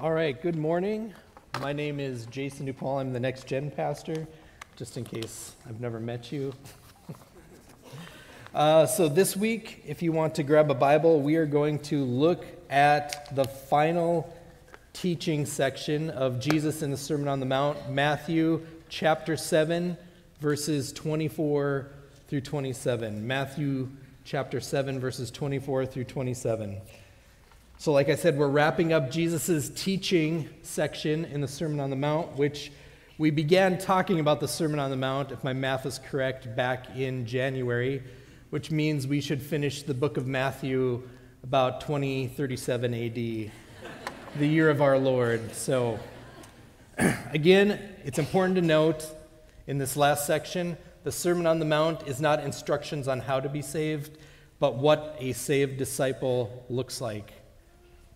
All right, good morning. My name is Jason DuPaul. I'm the next gen pastor, just in case I've never met you. uh, so, this week, if you want to grab a Bible, we are going to look at the final teaching section of Jesus in the Sermon on the Mount, Matthew chapter 7, verses 24 through 27. Matthew chapter 7, verses 24 through 27. So, like I said, we're wrapping up Jesus' teaching section in the Sermon on the Mount, which we began talking about the Sermon on the Mount, if my math is correct, back in January, which means we should finish the book of Matthew about 2037 AD, the year of our Lord. So, again, it's important to note in this last section the Sermon on the Mount is not instructions on how to be saved, but what a saved disciple looks like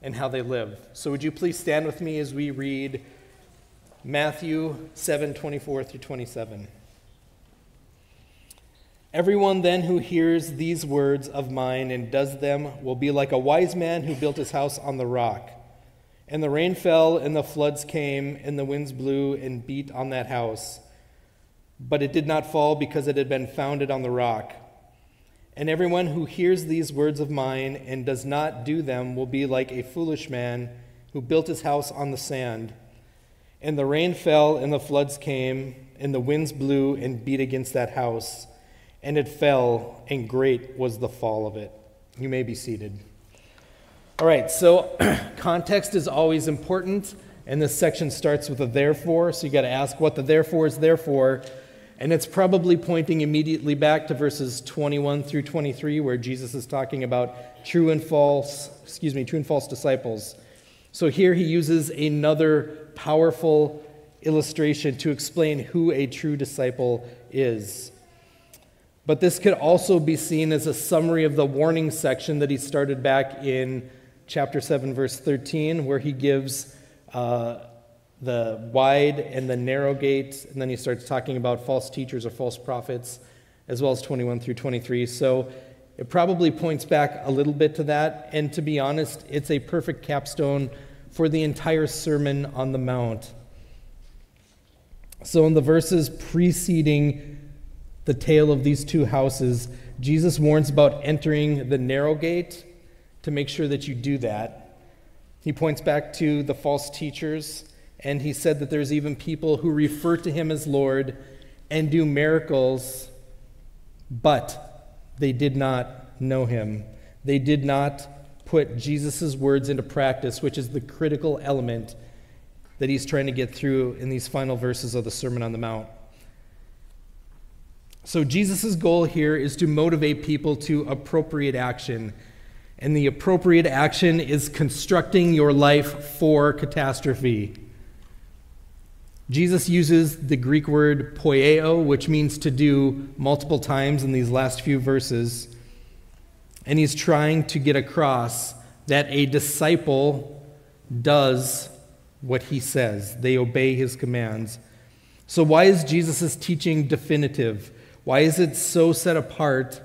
and how they live. So, would you please stand with me as we read Matthew 7 24 through 27? Everyone then who hears these words of mine and does them will be like a wise man who built his house on the rock. And the rain fell, and the floods came, and the winds blew and beat on that house. But it did not fall because it had been founded on the rock. And everyone who hears these words of mine and does not do them will be like a foolish man who built his house on the sand. And the rain fell, and the floods came, and the winds blew and beat against that house, and it fell, and great was the fall of it. You may be seated. All right, so context is always important, and this section starts with a therefore, so you got to ask what the therefore is there for and it's probably pointing immediately back to verses 21 through 23, where Jesus is talking about true and false, excuse me, true and false disciples. So here he uses another powerful illustration to explain who a true disciple is. But this could also be seen as a summary of the warning section that he started back in chapter 7, verse 13, where he gives uh, the wide and the narrow gate, and then he starts talking about false teachers or false prophets, as well as 21 through 23. So it probably points back a little bit to that, and to be honest, it's a perfect capstone for the entire Sermon on the Mount. So, in the verses preceding the tale of these two houses, Jesus warns about entering the narrow gate to make sure that you do that. He points back to the false teachers and he said that there's even people who refer to him as Lord and do miracles, but they did not know him. They did not put Jesus' words into practice, which is the critical element that he's trying to get through in these final verses of the Sermon on the Mount. So, Jesus' goal here is to motivate people to appropriate action. And the appropriate action is constructing your life for catastrophe. Jesus uses the Greek word poieo, which means to do multiple times in these last few verses. And he's trying to get across that a disciple does what he says, they obey his commands. So, why is Jesus' teaching definitive? Why is it so set apart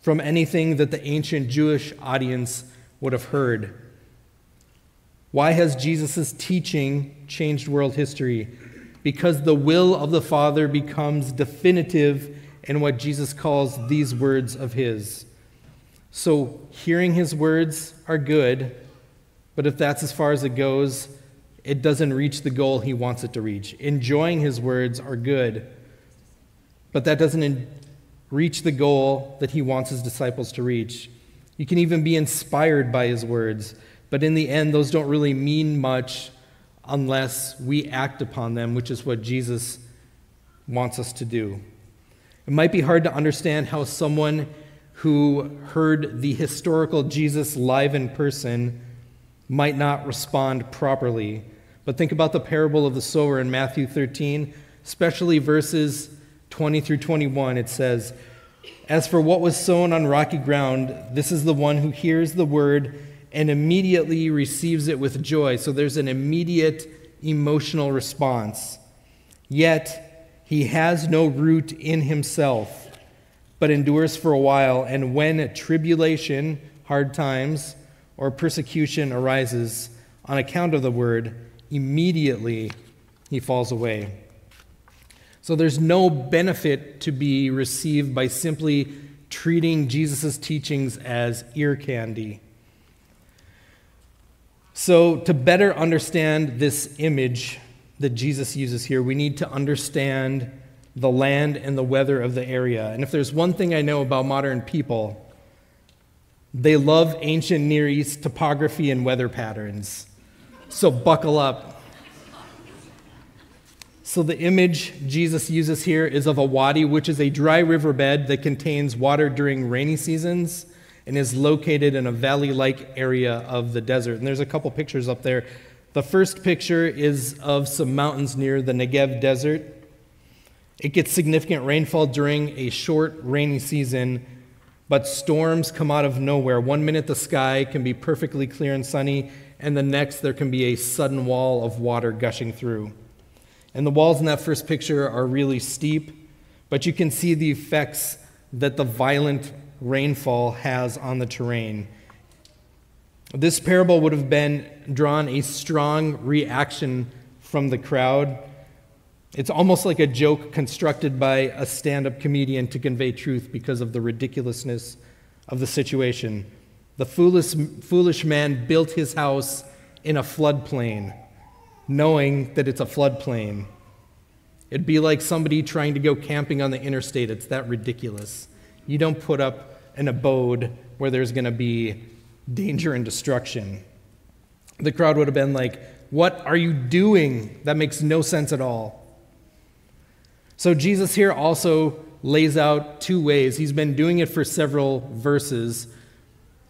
from anything that the ancient Jewish audience would have heard? Why has Jesus' teaching changed world history? Because the will of the Father becomes definitive in what Jesus calls these words of His. So, hearing His words are good, but if that's as far as it goes, it doesn't reach the goal He wants it to reach. Enjoying His words are good, but that doesn't reach the goal that He wants His disciples to reach. You can even be inspired by His words but in the end, those don't really mean much unless we act upon them, which is what Jesus wants us to do. It might be hard to understand how someone who heard the historical Jesus live in person might not respond properly. But think about the parable of the sower in Matthew 13, especially verses 20 through 21. It says, As for what was sown on rocky ground, this is the one who hears the word and immediately receives it with joy. So there's an immediate emotional response. Yet he has no root in himself, but endures for a while. And when tribulation, hard times, or persecution arises on account of the word, immediately he falls away. So there's no benefit to be received by simply treating Jesus' teachings as ear candy. So, to better understand this image that Jesus uses here, we need to understand the land and the weather of the area. And if there's one thing I know about modern people, they love ancient Near East topography and weather patterns. So, buckle up. So, the image Jesus uses here is of a wadi, which is a dry riverbed that contains water during rainy seasons and is located in a valley like area of the desert. And there's a couple pictures up there. The first picture is of some mountains near the Negev desert. It gets significant rainfall during a short rainy season, but storms come out of nowhere. One minute the sky can be perfectly clear and sunny, and the next there can be a sudden wall of water gushing through. And the walls in that first picture are really steep, but you can see the effects that the violent rainfall has on the terrain. This parable would have been drawn a strong reaction from the crowd. It's almost like a joke constructed by a stand up comedian to convey truth because of the ridiculousness of the situation. The foolish, foolish man built his house in a floodplain, knowing that it's a floodplain. It'd be like somebody trying to go camping on the interstate. It's that ridiculous. You don't put up an abode where there's going to be danger and destruction. The crowd would have been like, What are you doing? That makes no sense at all. So, Jesus here also lays out two ways. He's been doing it for several verses,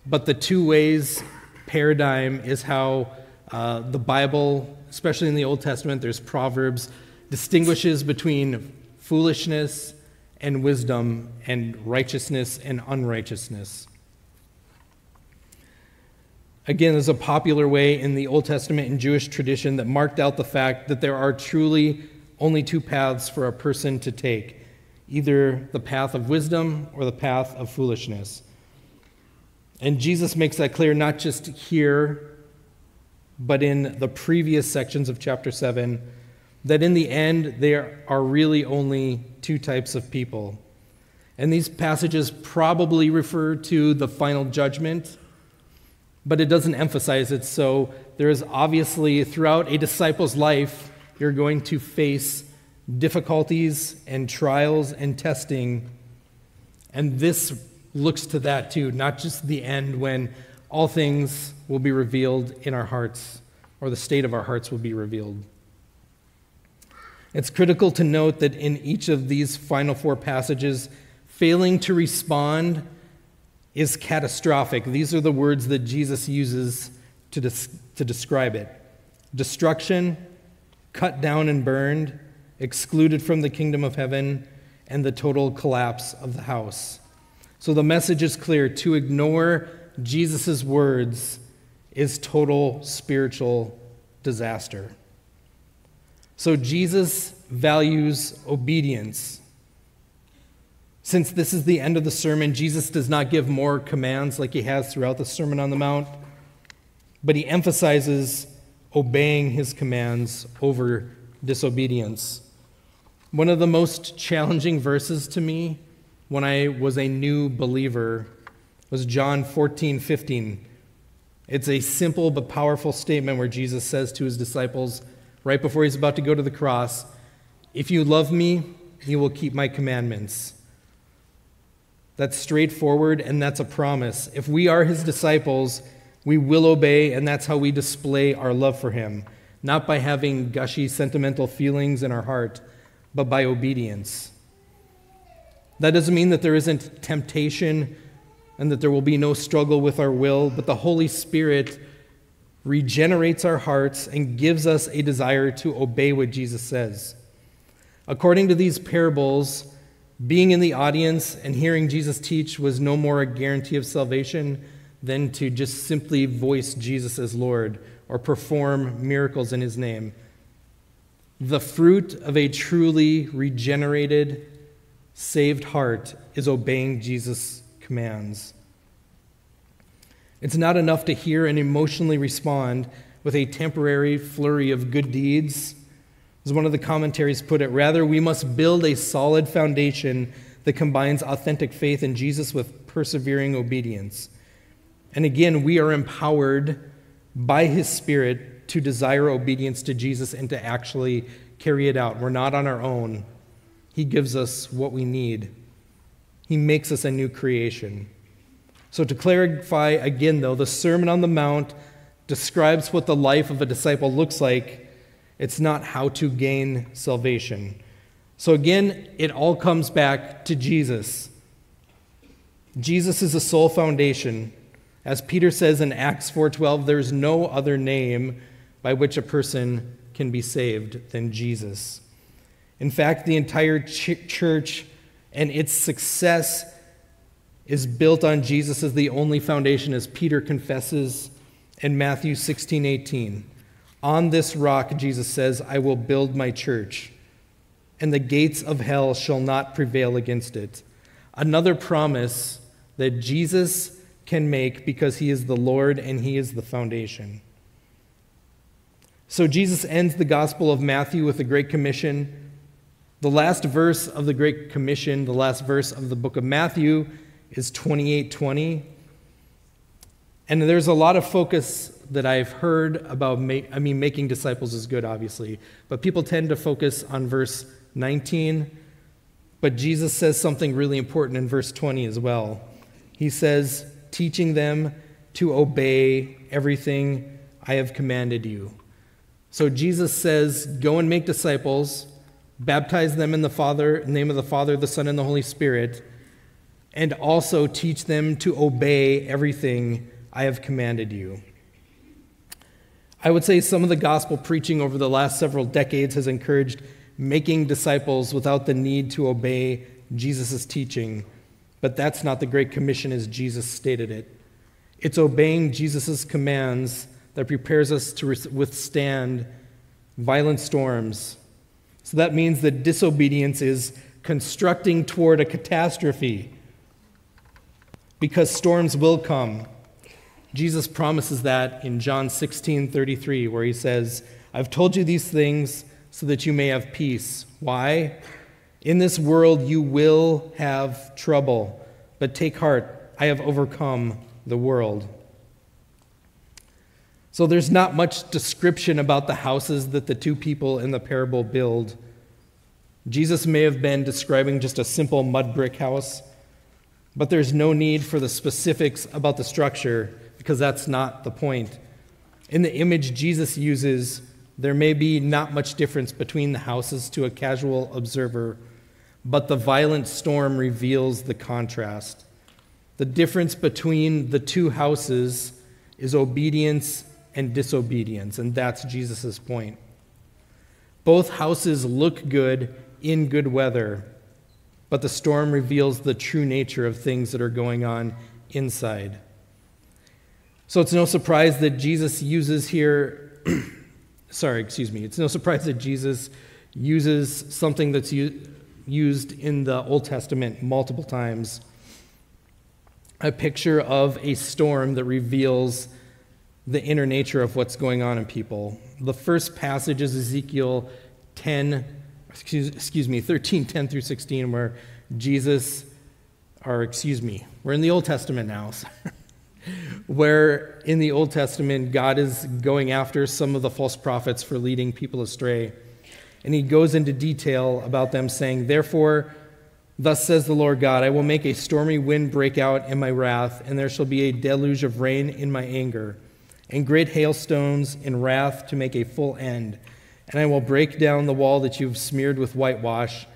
but the two ways paradigm is how uh, the Bible, especially in the Old Testament, there's Proverbs, distinguishes between foolishness and wisdom and righteousness and unrighteousness. Again, there's a popular way in the Old Testament and Jewish tradition that marked out the fact that there are truly only two paths for a person to take either the path of wisdom or the path of foolishness. And Jesus makes that clear not just here, but in the previous sections of chapter 7 that in the end, there are really only two types of people. And these passages probably refer to the final judgment, but it doesn't emphasize it. So there is obviously, throughout a disciple's life, you're going to face difficulties and trials and testing. And this looks to that too, not just the end when all things will be revealed in our hearts, or the state of our hearts will be revealed. It's critical to note that in each of these final four passages, failing to respond is catastrophic. These are the words that Jesus uses to, des- to describe it destruction, cut down and burned, excluded from the kingdom of heaven, and the total collapse of the house. So the message is clear to ignore Jesus' words is total spiritual disaster. So Jesus values obedience. Since this is the end of the sermon, Jesus does not give more commands like he has throughout the Sermon on the Mount, but he emphasizes obeying his commands over disobedience. One of the most challenging verses to me when I was a new believer was John 14, 15. It's a simple but powerful statement where Jesus says to his disciples, right before he's about to go to the cross If you love me, you will keep my commandments. That's straightforward, and that's a promise. If we are his disciples, we will obey, and that's how we display our love for him. Not by having gushy, sentimental feelings in our heart, but by obedience. That doesn't mean that there isn't temptation and that there will be no struggle with our will, but the Holy Spirit regenerates our hearts, and gives us a desire to obey what Jesus says. According to these parables, being in the audience and hearing Jesus teach was no more a guarantee of salvation than to just simply voice Jesus as Lord or perform miracles in his name. The fruit of a truly regenerated, saved heart is obeying Jesus' commands. It's not enough to hear and emotionally respond, with a temporary flurry of good deeds. As one of the commentaries put it, rather, we must build a solid foundation that combines authentic faith in Jesus with persevering obedience. And again, we are empowered by His Spirit to desire obedience to Jesus and to actually carry it out. We're not on our own. He gives us what we need, He makes us a new creation. So, to clarify again, though, the Sermon on the Mount describes what the life of a disciple looks like. It's not how to gain salvation. So, again, it all comes back to Jesus. Jesus is the sole foundation. As Peter says in Acts 4:12, there's no other name by which a person can be saved than Jesus. In fact, the entire ch- church and its success is built on Jesus as the only foundation, as Peter confesses in Matthew 16 18. On this rock, Jesus says, I will build my church, and the gates of hell shall not prevail against it. Another promise that Jesus can make because he is the Lord and he is the foundation. So Jesus ends the Gospel of Matthew with the Great Commission. The last verse of the Great Commission, the last verse of the book of Matthew, is 2820. And there's a lot of focus that I've heard about, I mean, making disciples is good, obviously, but people tend to focus on verse 19. But Jesus says something really important in verse 20 as well. He says, teaching them to obey everything I have commanded you. So Jesus says, Go and make disciples, baptize them in the Father, name of the Father, the Son, and the Holy Spirit, and also teach them to obey everything I have commanded you. I would say some of the gospel preaching over the last several decades has encouraged making disciples without the need to obey Jesus' teaching, but that's not the Great Commission as Jesus stated it. It's obeying Jesus' commands that prepares us to withstand violent storms. So that means that disobedience is constructing toward a catastrophe because storms will come. Jesus promises that in John 16 33, where he says, I've told you these things so that you may have peace. Why? In this world you will have trouble, but take heart, I have overcome the world. So there's not much description about the houses that the two people in the parable build. Jesus may have been describing just a simple mud brick house, but there's no need for the specifics about the structure because that's not the point. In the image Jesus uses, there may be not much difference between the houses to a casual observer, but the violent storm reveals the contrast. The difference between the two houses is obedience and disobedience, and that's Jesus' point. Both houses look good in good weather, but the storm reveals the true nature of things that are going on inside. So it's no surprise that Jesus uses here, sorry, excuse me, it's no surprise that Jesus uses something that's used in the Old Testament multiple times a picture of a storm that reveals the inner nature of what's going on in people. The first passage is Ezekiel 10, excuse, excuse me, 13, 10 through 16, where Jesus, or excuse me, we're in the Old Testament now, where in the Old Testament, God is going after some of the false prophets for leading people astray. And he goes into detail about them, saying, Therefore, Thus says the Lord God, I will make a stormy wind break out in my wrath, and there shall be a deluge of rain in my anger and great hailstones in wrath to make a full end. And I will break down the wall that you have smeared with whitewash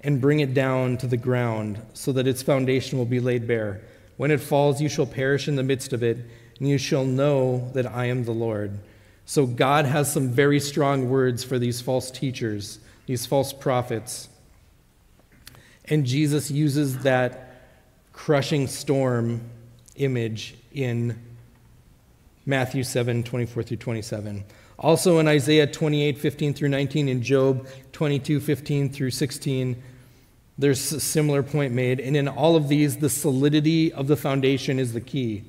and bring it down to the ground, so that its foundation will be laid bare. When it falls, you shall perish in the midst of it, and you shall know that I am the Lord. So God has some very strong words for these false teachers, these false prophets. And Jesus uses that crushing storm image in Matthew 7, 24 through 27. Also in Isaiah 28, 15 through 19, and Job 22, 15 through 16, there's a similar point made. And in all of these, the solidity of the foundation is the key.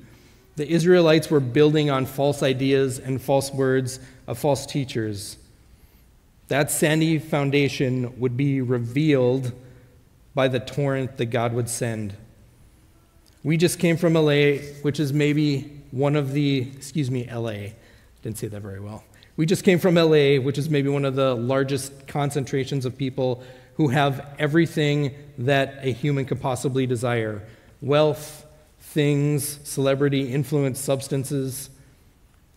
The Israelites were building on false ideas and false words of false teachers. That sandy foundation would be revealed by the torrent that God would send. We just came from LA, which is maybe one of the, excuse me, LA. Didn't say that very well. We just came from LA, which is maybe one of the largest concentrations of people who have everything that a human could possibly desire wealth, things, celebrity, influence, substances.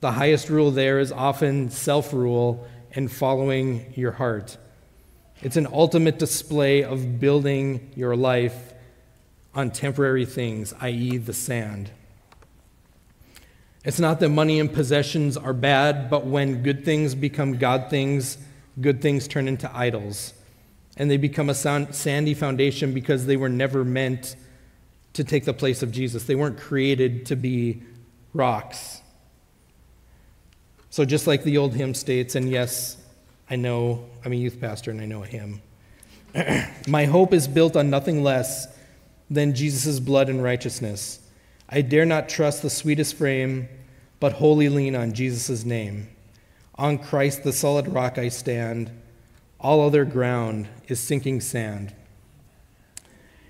The highest rule there is often self rule and following your heart. It's an ultimate display of building your life on temporary things, i.e., the sand. It's not that money and possessions are bad, but when good things become God things, good things turn into idols. And they become a sandy foundation because they were never meant to take the place of Jesus. They weren't created to be rocks. So, just like the old hymn states, and yes, I know I'm a youth pastor and I know a hymn. My hope is built on nothing less than Jesus' blood and righteousness. I dare not trust the sweetest frame, but wholly lean on Jesus' name. On Christ, the solid rock, I stand. All other ground is sinking sand.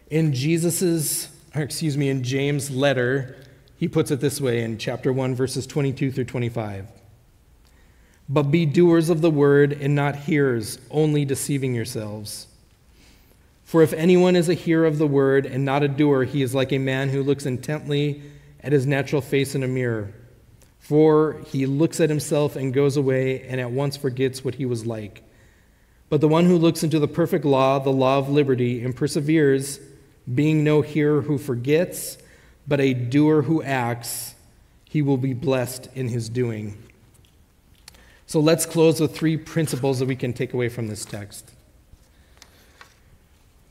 In Jesus's, excuse me, in James' letter, he puts it this way in chapter 1, verses 22 through 25. But be doers of the word and not hearers, only deceiving yourselves. For if anyone is a hearer of the word and not a doer, he is like a man who looks intently at his natural face in a mirror. For he looks at himself and goes away and at once forgets what he was like. But the one who looks into the perfect law, the law of liberty, and perseveres, being no hearer who forgets, but a doer who acts, he will be blessed in his doing. So let's close with three principles that we can take away from this text.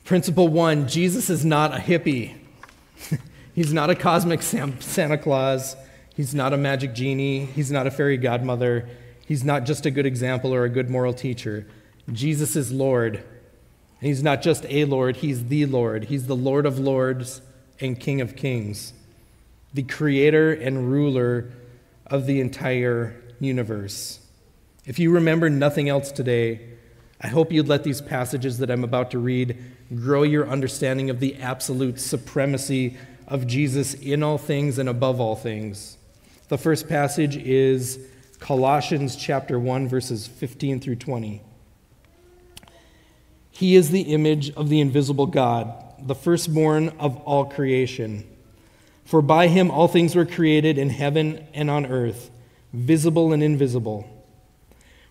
Principle one Jesus is not a hippie. He's not a cosmic Santa Claus. He's not a magic genie. He's not a fairy godmother. He's not just a good example or a good moral teacher. Jesus is Lord. And he's not just a Lord, he's the Lord. He's the Lord of lords and King of kings, the creator and ruler of the entire universe. If you remember nothing else today, I hope you'd let these passages that I'm about to read grow your understanding of the absolute supremacy of Jesus in all things and above all things. The first passage is Colossians chapter 1 verses 15 through 20. He is the image of the invisible God, the firstborn of all creation. For by him all things were created in heaven and on earth, visible and invisible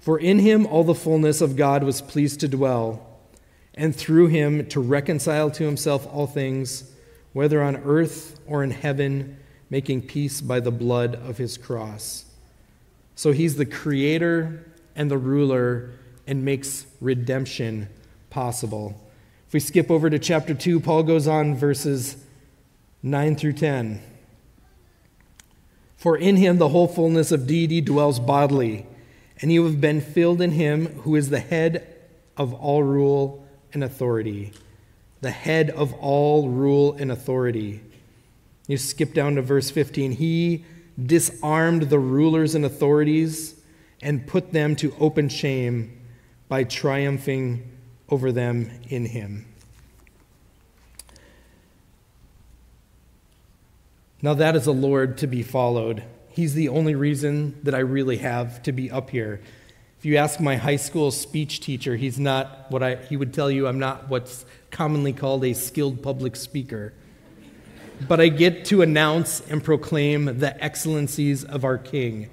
For in him all the fullness of God was pleased to dwell, and through him to reconcile to himself all things, whether on earth or in heaven, making peace by the blood of his cross. So he's the creator and the ruler and makes redemption possible. If we skip over to chapter 2, Paul goes on verses 9 through 10. For in him the whole fullness of deity dwells bodily and you have been filled in him who is the head of all rule and authority. The head of all rule and authority. You skip down to verse 15. He disarmed the rulers and authorities and put them to open shame by triumphing over them in him. Now, that is a Lord to be followed. He's the only reason that I really have to be up here. If you ask my high school speech teacher, he's not what I, he would tell you I'm not what's commonly called a skilled public speaker. But I get to announce and proclaim the excellencies of our King.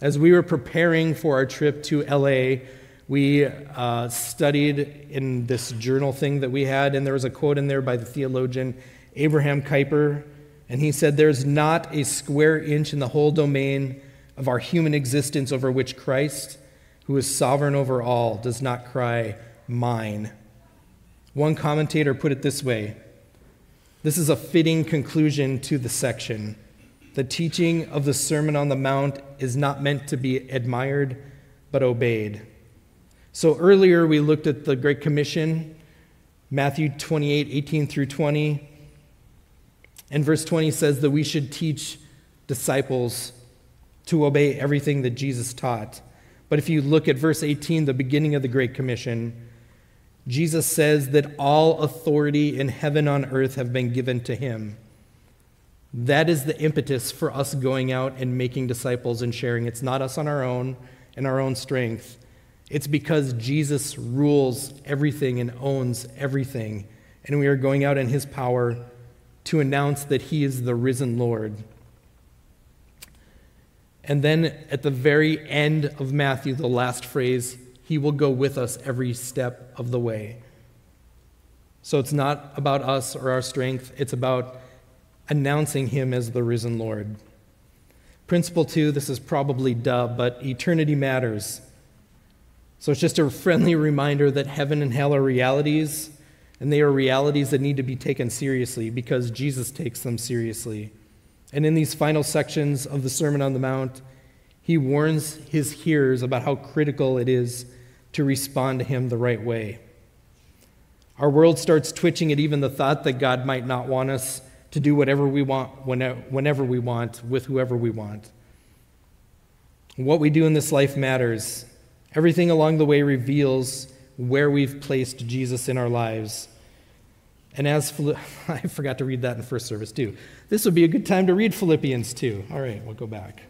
As we were preparing for our trip to LA, we uh, studied in this journal thing that we had, and there was a quote in there by the theologian Abraham Kuyper and he said, There's not a square inch in the whole domain of our human existence over which Christ, who is sovereign over all, does not cry, Mine. One commentator put it this way this is a fitting conclusion to the section. The teaching of the Sermon on the Mount is not meant to be admired, but obeyed. So earlier we looked at the Great Commission, Matthew 28 18 through 20. And verse 20 says that we should teach disciples to obey everything that Jesus taught. But if you look at verse 18, the beginning of the Great Commission, Jesus says that all authority in heaven on earth have been given to him. That is the impetus for us going out and making disciples and sharing. It's not us on our own and our own strength. It's because Jesus rules everything and owns everything. And we are going out in his power to announce that he is the risen Lord. And then at the very end of Matthew, the last phrase, he will go with us every step of the way. So it's not about us or our strength, it's about announcing him as the risen Lord. Principle two, this is probably duh, but eternity matters. So it's just a friendly reminder that heaven and hell are realities, and they are realities that need to be taken seriously because Jesus takes them seriously. And in these final sections of the Sermon on the Mount, he warns his hearers about how critical it is to respond to him the right way. Our world starts twitching at even the thought that God might not want us to do whatever we want whenever we want with whoever we want. What we do in this life matters. Everything along the way reveals where we've placed Jesus in our lives. And as I forgot to read that in first service too. This would be a good time to read Philippians 2. All right, we'll go back.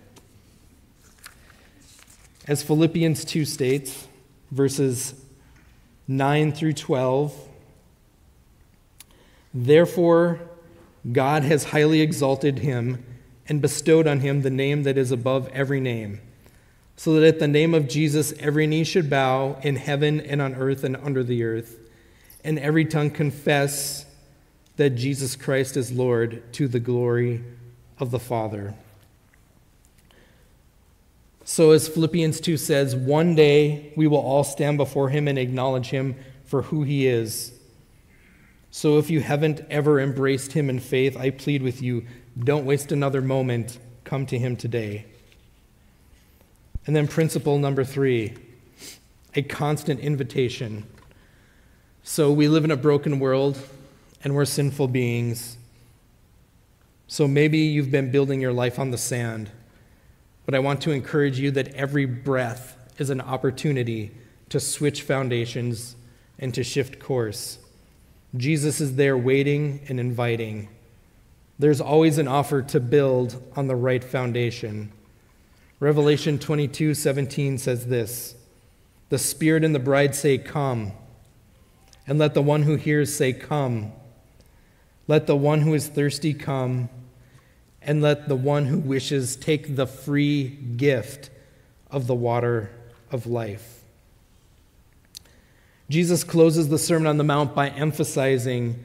As Philippians 2 states, verses 9 through 12, therefore God has highly exalted him and bestowed on him the name that is above every name so that at the name of Jesus every knee should bow in heaven and on earth and under the earth, and every tongue confess that Jesus Christ is Lord to the glory of the Father. So, as Philippians 2 says, one day we will all stand before him and acknowledge him for who he is. So, if you haven't ever embraced him in faith, I plead with you don't waste another moment. Come to him today. And then principle number three a constant invitation. So we live in a broken world and we're sinful beings. So maybe you've been building your life on the sand. But I want to encourage you that every breath is an opportunity to switch foundations and to shift course. Jesus is there waiting and inviting. There's always an offer to build on the right foundation. Revelation 22 17 says this The Spirit and the bride say, Come. And let the one who hears say, Come. Let the one who is thirsty come. And let the one who wishes take the free gift of the water of life. Jesus closes the Sermon on the Mount by emphasizing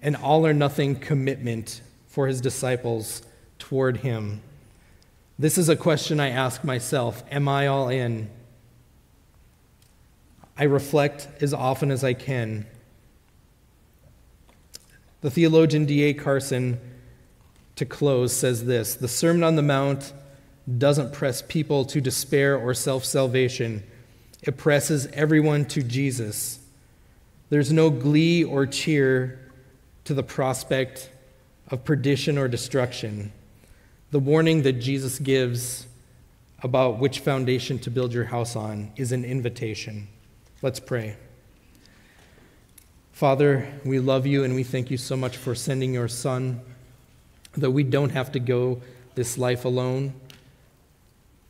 an all or nothing commitment for his disciples toward him. This is a question I ask myself Am I all in? I reflect as often as I can. The theologian D.A. Carson, to close, says this The Sermon on the Mount doesn't press people to despair or self salvation, it presses everyone to Jesus. There's no glee or cheer to the prospect of perdition or destruction the warning that Jesus gives about which foundation to build your house on is an invitation. Let's pray. Father, we love you and we thank you so much for sending your Son, that we don't have to go this life alone,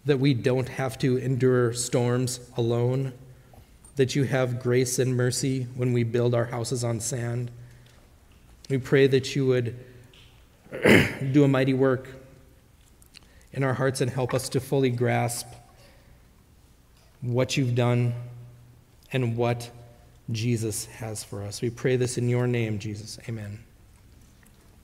that we don't have to endure storms alone, that you have grace and mercy when we build our houses on sand. We pray that you would do a mighty work in our hearts and help us to fully grasp what you've done and what Jesus has for us. We pray this in your name, Jesus. Amen.